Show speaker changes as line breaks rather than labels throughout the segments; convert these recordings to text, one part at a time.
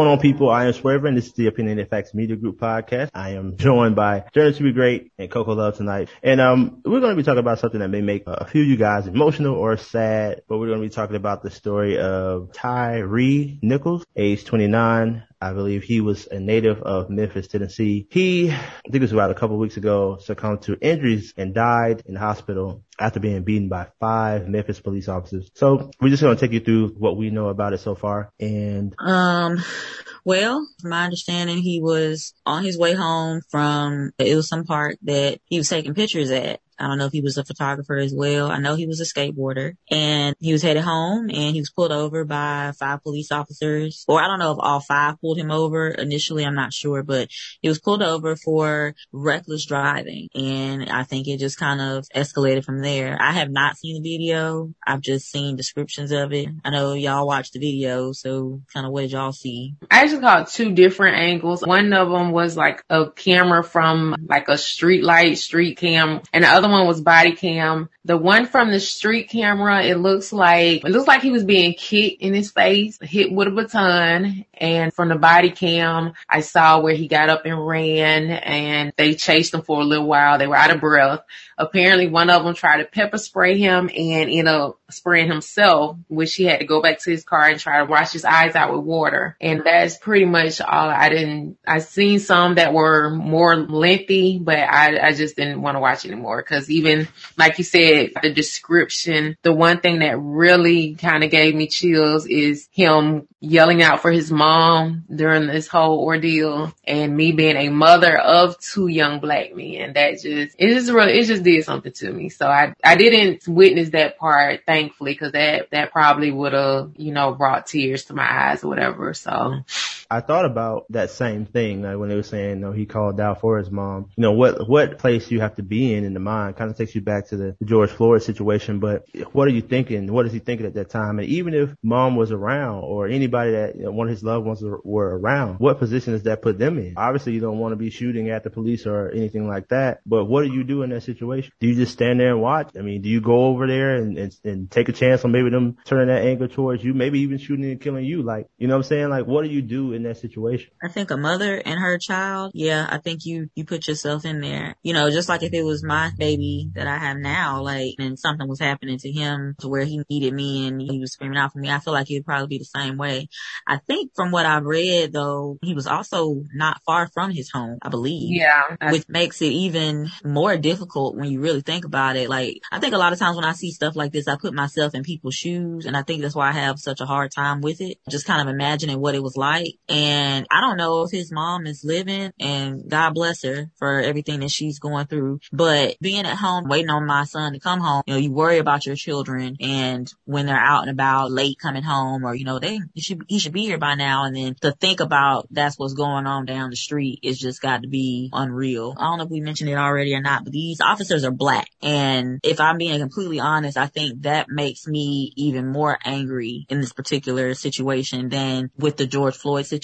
Going on, people? I am Swavor, and this is the Opinionated Facts Media Group podcast. I am joined by Journey to be Great and Coco Love tonight. And um, we're going to be talking about something that may make a few of you guys emotional or sad, but we're going to be talking about the story of Tyre Nichols, age 29, I believe he was a native of Memphis, Tennessee. He, I think it was about a couple weeks ago, succumbed to injuries and died in hospital after being beaten by five Memphis police officers. So we're just going to take you through what we know about it so far. And,
um, well, from my understanding, he was on his way home from, it was some park that he was taking pictures at. I don't know if he was a photographer as well. I know he was a skateboarder and he was headed home and he was pulled over by five police officers. Or I don't know if all five pulled him over initially. I'm not sure, but he was pulled over for reckless driving. And I think it just kind of escalated from there. I have not seen the video. I've just seen descriptions of it. I know y'all watched the video. So kind of what did y'all see?
I actually caught two different angles. One of them was like a camera from like a street light, street cam, and the other one was body cam. The one from the street camera, it looks like, it looks like he was being kicked in his face, hit with a baton. And from the body cam, I saw where he got up and ran and they chased him for a little while. They were out of breath. Apparently one of them tried to pepper spray him and ended up spraying himself, which he had to go back to his car and try to wash his eyes out with water. And that's pretty much all I didn't, I seen some that were more lengthy, but I, I just didn't want to watch anymore because even like you said, the description, the one thing that really kind of gave me chills is him yelling out for his mom during this whole ordeal and me being a mother of two young black men. That just, it just really, it just did something to me. So I, I didn't witness that part, thankfully, cause that, that probably would have, you know, brought tears to my eyes or whatever. So.
I thought about that same thing, like when they were saying, you know, he called out for his mom. You know, what, what place you have to be in in the mind kind of takes you back to the George Floyd situation, but what are you thinking? What is he thinking at that time? And even if mom was around or anybody that you know, one of his loved ones were around, what position does that put them in? Obviously you don't want to be shooting at the police or anything like that, but what do you do in that situation? Do you just stand there and watch? I mean, do you go over there and, and, and take a chance on maybe them turning that anger towards you, maybe even shooting and killing you? Like, you know what I'm saying? Like, what do you do in that situation?
I think a mother and her child, yeah, I think you, you put yourself in there. You know, just like if it was my baby that I have now, like, and something was happening to him to where he needed me and he was screaming out for me, I feel like it would probably be the same way. I think from what I've read though, he was also not far from his home, I believe.
Yeah.
Which makes it even more difficult when you really think about it. Like, I think a lot of times when I see stuff like this, I put myself in people's shoes and I think that's why I have such a hard time with it. Just kind of imagining what it was like. And I don't know if his mom is living and God bless her for everything that she's going through, but being at home waiting on my son to come home, you know, you worry about your children and when they're out and about late coming home or, you know, they, he should, he should be here by now. And then to think about that's what's going on down the street, it's just got to be unreal. I don't know if we mentioned it already or not, but these officers are black. And if I'm being completely honest, I think that makes me even more angry in this particular situation than with the George Floyd situation.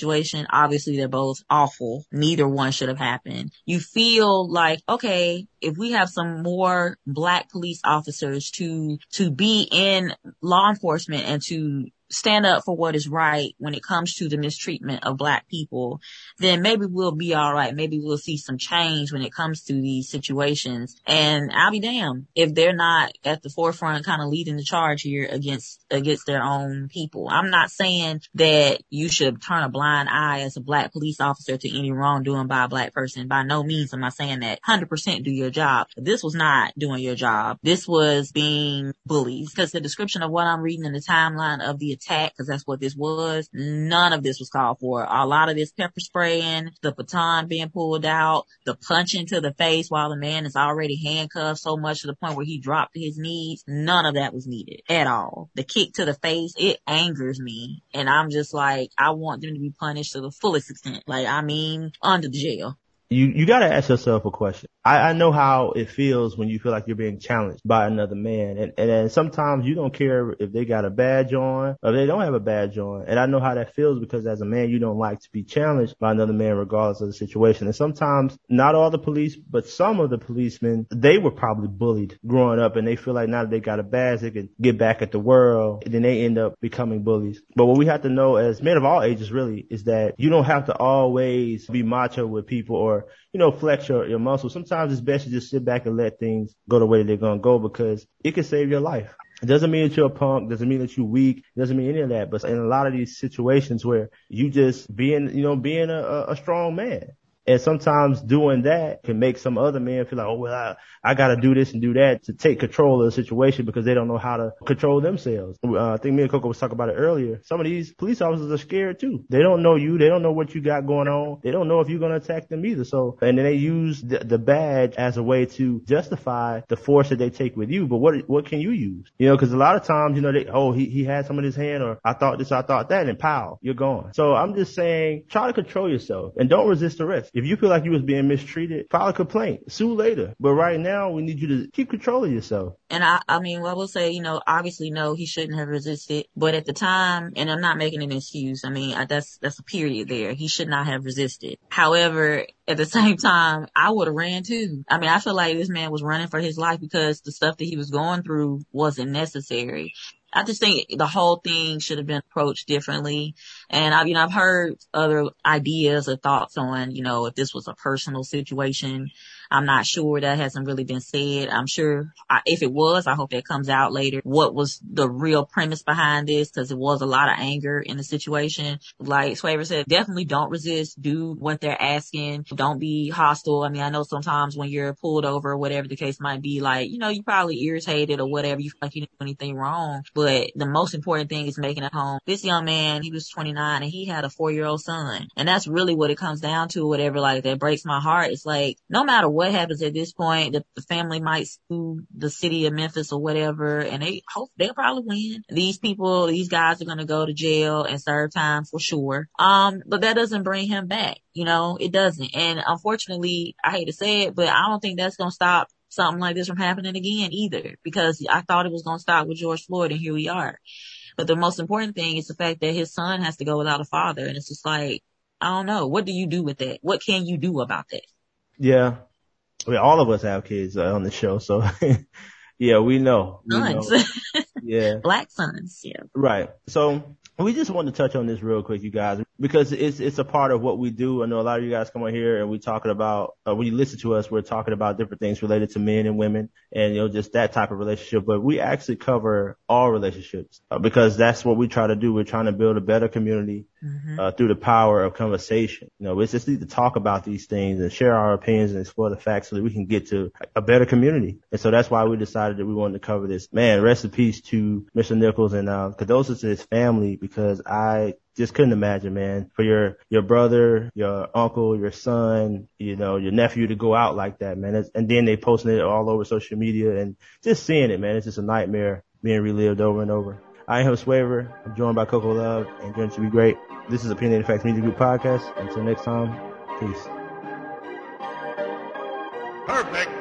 Obviously they're both awful. Neither one should have happened. You feel like, okay, if we have some more black police officers to, to be in law enforcement and to stand up for what is right when it comes to the mistreatment of black people, then maybe we'll be all right. Maybe we'll see some change when it comes to these situations. And I'll be damned if they're not at the forefront kind of leading the charge here against, against their own people. I'm not saying that you should turn a blind eye as a black police officer to any wrongdoing by a black person. By no means am I saying that 100% do your job. This was not doing your job. This was being bullies because the description of what I'm reading in the timeline of the attack, because that's what this was. None of this was called for. A lot of this pepper spraying, the baton being pulled out, the punching to the face while the man is already handcuffed so much to the point where he dropped to his knees. None of that was needed at all. The kick to the face, it angers me. And I'm just like, I want them to be punished to the fullest extent. Like, I mean, under the jail
you you got to ask yourself a question. I, I know how it feels when you feel like you're being challenged by another man. And, and, sometimes you don't care if they got a badge on or they don't have a badge on. And I know how that feels because as a man, you don't like to be challenged by another man regardless of the situation. And sometimes not all the police, but some of the policemen, they were probably bullied growing up and they feel like now that they got a badge, they can get back at the world. And then they end up becoming bullies. But what we have to know as men of all ages really is that you don't have to always be macho with people or, you know, flex your, your muscles. Sometimes it's best to just sit back and let things go the way they're going to go because it can save your life. It doesn't mean that you're a punk. Doesn't mean that you're weak. Doesn't mean any of that. But in a lot of these situations where you just being, you know, being a, a strong man, and sometimes doing that can make some other men feel like, oh, well, I, I got to do this and do that to take control of the situation because they don't know how to control themselves. Uh, I think me and Coco was talking about it earlier. Some of these police officers are scared too. They don't know you. They don't know what you got going on. They don't know if you're going to attack them either. So, and then they use the, the badge as a way to justify the force that they take with you. But what, what can you use? You know, cause a lot of times, you know, they, oh, he, he had some in his hand or I thought this, I thought that and pow, you're gone. So I'm just saying, try to control yourself and don't resist arrest. If you feel like you was being mistreated, file a complaint, sue later. But right now, we need you to keep control of yourself.
And I, I mean, I will say, you know, obviously, no, he shouldn't have resisted. But at the time, and I'm not making an excuse. I mean, I, that's that's a period there. He should not have resisted. However, at the same time, I would have ran too. I mean, I feel like this man was running for his life because the stuff that he was going through wasn't necessary. I just think the whole thing should have been approached differently. And I've, you know, I've heard other ideas or thoughts on, you know, if this was a personal situation, I'm not sure that hasn't really been said. I'm sure I, if it was, I hope that comes out later. What was the real premise behind this? Cause it was a lot of anger in the situation. Like Swavor said, definitely don't resist. Do what they're asking. Don't be hostile. I mean, I know sometimes when you're pulled over or whatever the case might be, like, you know, you're probably irritated or whatever. You like you didn't do anything wrong. But the most important thing is making it home. This young man, he was 29 and he had a four year old son. And that's really what it comes down to, whatever, like that breaks my heart. It's like, no matter what happens at this point, the, the family might sue the city of Memphis or whatever, and they hope they'll probably win. These people, these guys are going to go to jail and serve time for sure. Um, but that doesn't bring him back. You know, it doesn't. And unfortunately, I hate to say it, but I don't think that's going to stop something like this from happening again either, because I thought it was going to stop with George Floyd and here we are. But the most important thing is the fact that his son has to go without a father. And it's just like, I don't know. What do you do with that? What can you do about that?
Yeah. I mean, all of us have kids uh, on the show, so yeah, we know. We
sons.
know. Yeah.
Black sons. Yeah.
Right. So we just want to touch on this real quick, you guys, because it's it's a part of what we do. I know a lot of you guys come on here and we talking about uh, when you listen to us, we're talking about different things related to men and women, and you know just that type of relationship. But we actually cover all relationships uh, because that's what we try to do. We're trying to build a better community mm-hmm. uh, through the power of conversation. You know, we just need to talk about these things and share our opinions and explore the facts so that we can get to a better community. And so that's why we decided that we wanted to cover this. Man, rest in peace to Mr. Nichols and uh, condolences to his family because I just couldn't imagine, man, for your, your brother, your uncle, your son, you know, your nephew to go out like that, man. It's, and then they posting it all over social media and just seeing it, man. It's just a nightmare being relived over and over. I am Swavor. I'm joined by Coco Love and Journey to be Great. This is Opinionated Facts Media Group podcast. Until next time, peace.
Perfect.